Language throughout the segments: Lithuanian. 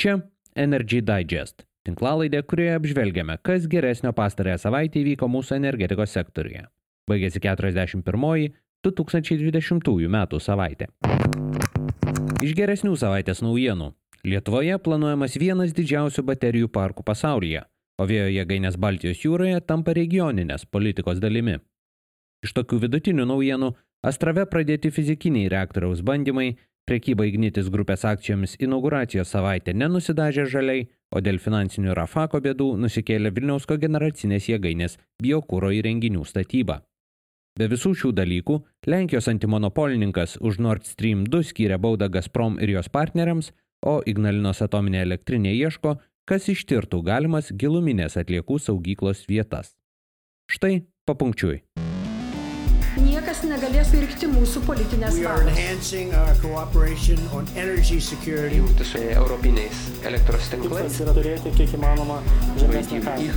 Čia Energy Digest – tinklalaidė, kurioje apžvelgiame, kas geresnio pastarąją savaitę įvyko mūsų energetikos sektoriuje. Baigėsi 41 2020 m. savaitė. Iš geresnių savaitės naujienų. Lietuvoje planuojamas vienas didžiausių baterijų parkų pasaulyje, o vėjo jėgainės Baltijos jūroje tampa regioninės politikos dalimi. Iš tokių vidutinių naujienų Astrave pradėti fizikiniai reaktoriaus bandymai, prekyba Ignitis grupės akcijomis inauguracijos savaitė nenusidažė žaliai, o dėl finansinių Rafako bėdų nusikėlė Vilniaus kogeneracinės jėgainės biokūro įrenginių statyba. Be visų šių dalykų, Lenkijos antimonopolininkas už Nord Stream 2 skyrė baudą Gazprom ir jos partneriams, o Ignalinos atominė elektrinė ieško, kas ištirtų galimas giluminės atliekų saugyklos vietas. Štai papunkčiui niekas negalės virkti mūsų politinės valios. Jungtis su europiniais elektros tinklais. Tikslas yra turėti kiek įmanoma žemesnį kainą.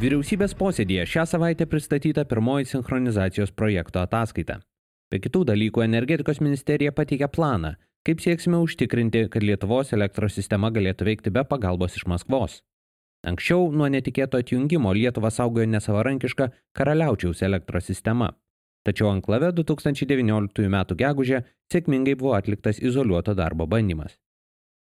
Vyriausybės posėdėje šią savaitę pristatyta pirmoji sinchronizacijos projekto ataskaita. Be kitų dalykų, energetikos ministerija pateikė planą, kaip sieksime užtikrinti, kad Lietuvos elektros sistema galėtų veikti be pagalbos iš Maskvos. Anksčiau nuo netikėto atjungimo Lietuvą saugojo nesavarankiška karaliaučiaus elektros sistema. Tačiau anklave 2019 m. gegužė sėkmingai buvo atliktas izoliuoto darbo bandymas.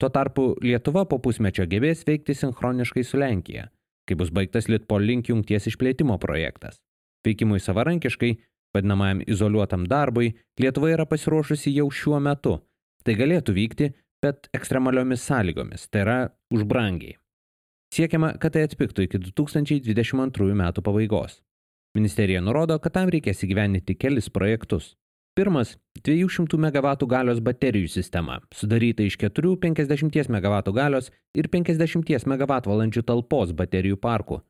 Tuo tarpu Lietuva po pusmečio gebės veikti sinchroniškai su Lenkija, kai bus baigtas Litpol link jungties išplėtimo projektas. Veikimui savarankiškai, vadinamajam izoliuotam darbui, Lietuva yra pasiruošusi jau šiuo metu. Tai galėtų vykti, bet ekstremaliomis sąlygomis, tai yra už brangiai. Siekiama, kad tai atpiktų iki 2022 metų pabaigos. Ministerija nurodo, kad tam reikės įgyveninti kelis projektus. Pirmas - 200 MW galios baterijų sistema, sudaryta iš 4 50 MW galios ir 50 MWh talpos baterijų parkų.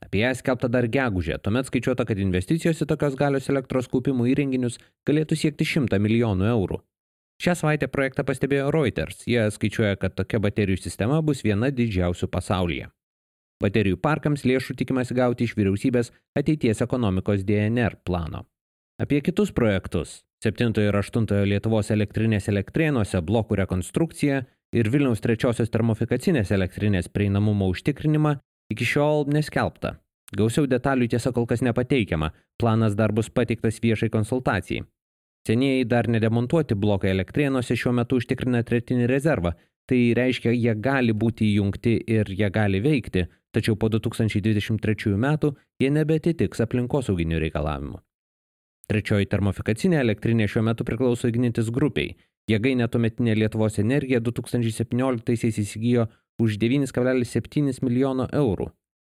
Apie ją skelbta dar gegužė, tuomet skaičiuota, kad investicijos į tokios galios elektros kaupimo įrenginius galėtų siekti 100 milijonų eurų. Šią savaitę projektą pastebėjo Reuters, jie skaičiuoja, kad tokia baterijų sistema bus viena didžiausių pasaulyje. Baterijų parkams lėšų tikimasi gauti iš vyriausybės ateities ekonomikos DNR plano. Apie kitus projektus 7 ir 8 Lietuvos elektrinės elektrėnuose blokų rekonstrukciją ir Vilniaus 3 termofikacinės elektrinės prieinamumo užtikrinimą iki šiol neskelbta. Gausiau detalių tiesa kol kas nepateikiama, planas dar bus pateiktas viešai konsultacijai. Senieji dar nedemontuoti blokai elektrėnuose šiuo metu užtikrina tretinį rezervą, tai reiškia, jie gali būti įjungti ir jie gali veikti, tačiau po 2023 metų jie nebetitiks aplinkosauginių reikalavimų. Trečioji termofikacinė elektrinė šiuo metu priklauso Ignitis grupiai. Jėgainė tuometinė Lietuvos energija 2017 įsigijo už 9,7 milijono eurų.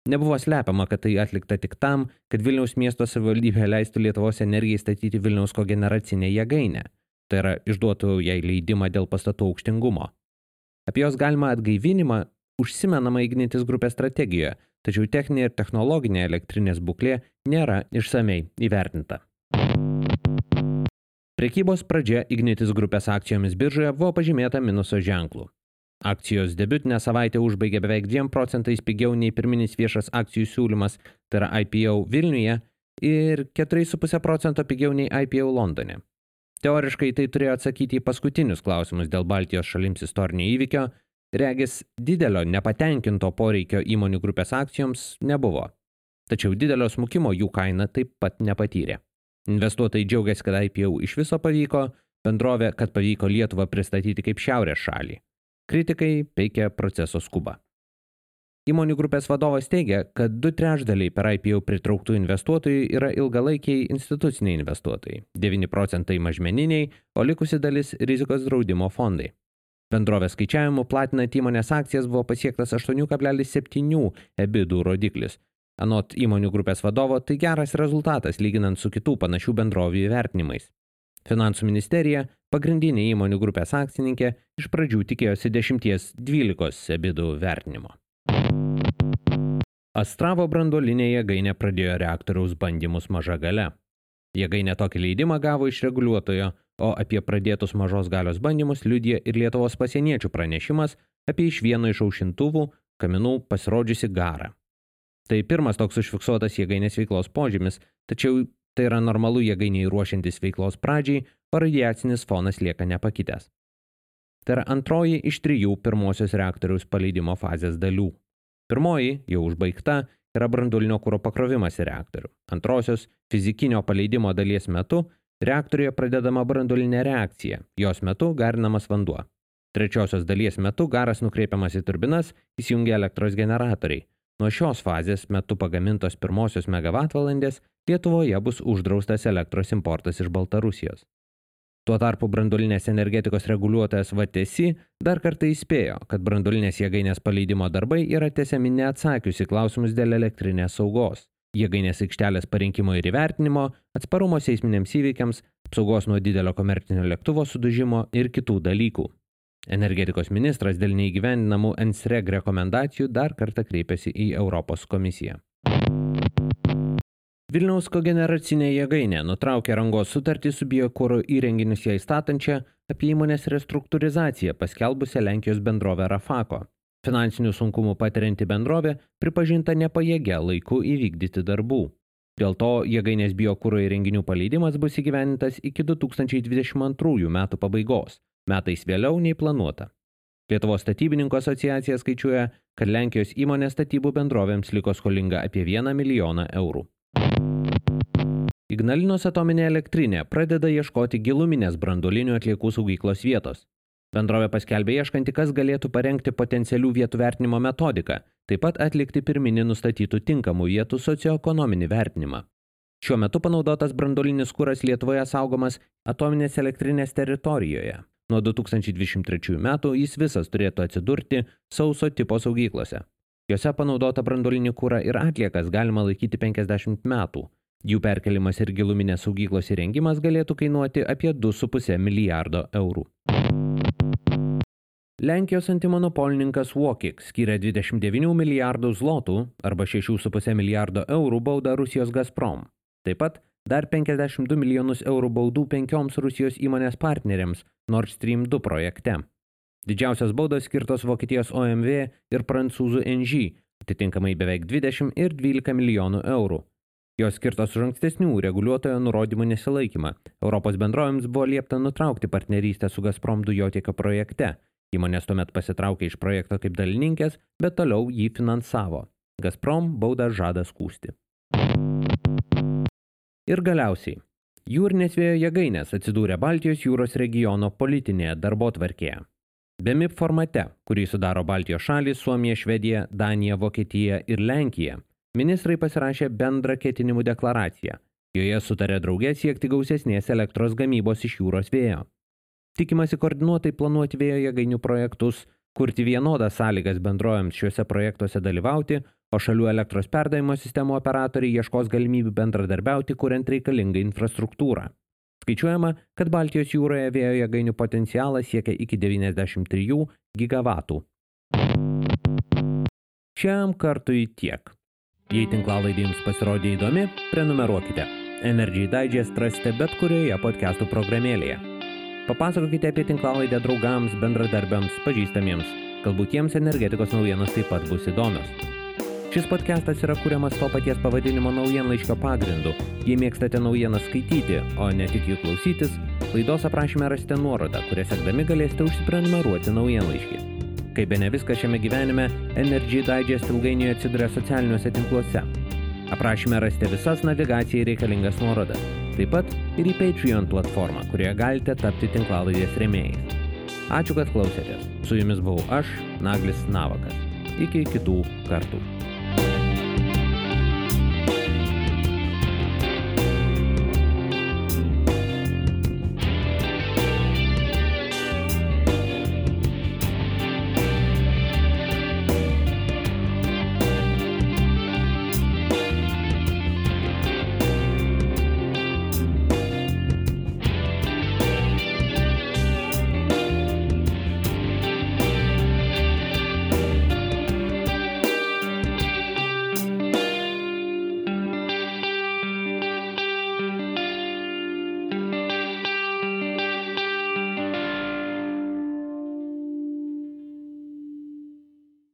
Nebuvo slepiama, kad tai atlikta tik tam, kad Vilniaus miesto savivaldybė leistų Lietuvos energijai statyti Vilniaus kogeneracinę jėgainę. Tai yra išduotų jai leidimą dėl pastatų aukštingumo. Apie jos galimą atgaivinimą užsimenama Ignitis grupės strategijoje, tačiau techninė ir technologinė elektrinės būklė nėra išsamei įvertinta. Prekybos pradžia Ignitis grupės akcijomis biržoje buvo pažymėta minuso ženklų. Akcijos debiutinę savaitę užbaigė beveik 2 procentais pigiau nei pirminis viešas akcijų siūlymas, tai yra IPO Vilniuje, ir 4,5 procento pigiau nei IPO Londone. Teoriškai tai turėjo atsakyti į paskutinius klausimus dėl Baltijos šalims istorinio įvykio, regis didelio nepatenkinto poreikio įmonių grupės akcijoms nebuvo. Tačiau didelio smukimo jų kaina taip pat nepatyrė. Investuotojai džiaugiasi, kad IPO iš viso pavyko, bendrovė, kad pavyko Lietuvą pristatyti kaip šiaurės šalį. Kritikai peikia proceso skubą. Įmonių grupės vadovas teigia, kad du trešdaliai per IPO pritrauktų investuotojų yra ilgalaikiai instituciniai investuotojai, 9 procentai mažmeniniai, o likusi dalis rizikos draudimo fondai. Bendrovės skaičiavimu platinant įmonės akcijas buvo pasiektas 8,7 ebidų rodiklis, Anot įmonių grupės vadovo, tai geras rezultatas lyginant su kitų panašių bendrovių įvertinimais. Finansų ministerija, pagrindinė įmonių grupės akcininkė, iš pradžių tikėjosi 10-12 ebidų vertinimo. Astravo branduolinė jėgainė pradėjo reaktoriaus bandymus maža gale. Jėgainė tokį leidimą gavo iš reguliuotojo, o apie pradėtus mažos galios bandymus liudija ir Lietuvos pasieniečių pranešimas apie iš vieno iš aušintuvų kaminų pasirodžiusi garą. Tai pirmas toks užfiksuotas jėgainės veiklos požymis, tačiau tai yra normalu jėgainiai ruošiantis veiklos pradžiai, o radiacinis fonas lieka nepakitęs. Tai yra antroji iš trijų pirmosios reaktoriaus paleidimo fazės dalių. Pirmoji, jau užbaigta, yra branduolinio kūro pakrovimas į reaktorių. Antrosios, fizikinio paleidimo dalies metu, reaktoriuje pradedama branduolinė reakcija, jos metu garinamas vanduo. Trečiosios dalies metu garas nukreipiamas į turbinas, įsijungia elektros generatoriai. Nuo šios fazės metu pagamintos pirmosios megavatvalandės Lietuvoje bus uždraustas elektros importas iš Baltarusijos. Tuo tarpu branduolinės energetikos reguliuotojas VTC dar kartą įspėjo, kad branduolinės jėgainės paleidimo darbai yra tiesiami neatsakius į klausimus dėl elektrinės saugos, jėgainės aikštelės parinkimo ir įvertinimo, atsparumo seisminiams įvykiams, apsaugos nuo didelio komercinio lėktuvo sudužimo ir kitų dalykų. Energetikos ministras dėl neįgyvendinamų NSREG rekomendacijų dar kartą kreipėsi į Europos komisiją. Vilniaus kogeneracinė jėgainė nutraukė rangos sutartį su biokūro įrenginius ją įstatančią apie įmonės restruktūrizaciją paskelbusią Lenkijos bendrovę Rafako. Finansinių sunkumų patirianti bendrovė pripažinta nepajėgia laiku įvykdyti darbų. Dėl to jėgainės biokūro įrenginių paleidimas bus įgyvenintas iki 2022 metų pabaigos, metais vėliau nei planuota. Lietuvos statybininkų asociacija skaičiuoja, kad Lenkijos įmonė statybų bendrovėms liko skolinga apie 1 milijoną eurų. Ignalinos atominė elektrinė pradeda ieškoti giluminės branduolinių atliekų saugyklos vietos. Bendrovė paskelbė ieškanti, kas galėtų parengti potencialių vietų vertinimo metodiką, taip pat atlikti pirminį nustatytų tinkamų vietų socioekonominį vertinimą. Šiuo metu panaudotas branduolinis kūras Lietuvoje saugomas atominės elektrinės teritorijoje. Nuo 2023 metų jis visas turėtų atsidurti sauso tipo saugyklose. Jose panaudota branduolinį kūrą ir atliekas galima laikyti 50 metų, Jų perkelimas ir giluminės saugyklos įrengimas galėtų kainuoti apie 2,5 milijardo eurų. Lenkijos antimonopolininkas Wokik skiria 29 milijardų zlotų arba 6,5 milijardo eurų baudą Rusijos Gazprom. Taip pat dar 52 milijonus eurų baudų penkioms Rusijos įmonės partneriams Nord Stream 2 projekte. Didžiausios baudos skirtos Vokietijos OMV ir prancūzų NG, atitinkamai beveik 20 ir 12 milijonų eurų. Jos skirtos už ankstesnių reguliuotojo nurodymų nesilaikymą. Europos bendrovėms buvo liepta nutraukti partnerystę su Gazprom dujotiekio projekte. Įmonės tuomet pasitraukė iš projekto kaip dalininkės, bet toliau jį finansavo. Gazprom baudą žada skūsti. Ir galiausiai. Jūrinės vėjo jėgainės atsidūrė Baltijos jūros regiono politinėje darbo tvarkėje. BEMIP formate, kurį sudaro Baltijos šalis, Suomija, Švedija, Danija, Vokietija ir Lenkija – Ministrai pasirašė bendrą ketinimų deklaraciją. Joje sutarė draugė siekti gausesnės elektros gamybos iš jūros vėjo. Tikimasi koordinuotai planuoti vėjo jėgainių projektus, kurti vienodas sąlygas bendrojams šiuose projektuose dalyvauti, o šalių elektros perdavimo sistemų operatoriai ieškos galimybių bendradarbiauti, kuriant reikalingą infrastruktūrą. Skaičiuojama, kad Baltijos jūroje vėjo jėgainių potencialas siekia iki 93 gigavatų. Šiam kartui tiek. Jei tinklalaidė jums pasirodė įdomi, prenumeruokite. Energy Digest rasite bet kurioje podcastų programėlėje. Papasakokite apie tinklalaidę draugams, bendradarbiams, pažįstamiems. Galbūt jiems energetikos naujienos taip pat bus įdomios. Šis podcastas yra kuriamas to paties pavadinimo naujienlaiškio pagrindu. Jei mėgstate naujienas skaityti, o ne tik jų klausytis, laidos aprašyme rasite nuorodą, kurią sekdami galėsite užsiprenumeruoti naujienlaiškį. Kaip be ne viskas šiame gyvenime, Energy Digest ilgainiui atsiduria socialiniuose tinkluose. Aprašyme rasite visas navigacijai reikalingas nuorodas. Taip pat ir į Patreon platformą, kurioje galite tapti tinklalaidės remėjais. Ačiū, kad klausėtės. Su jumis buvau aš, Naglis Navakas. Iki kitų kartų.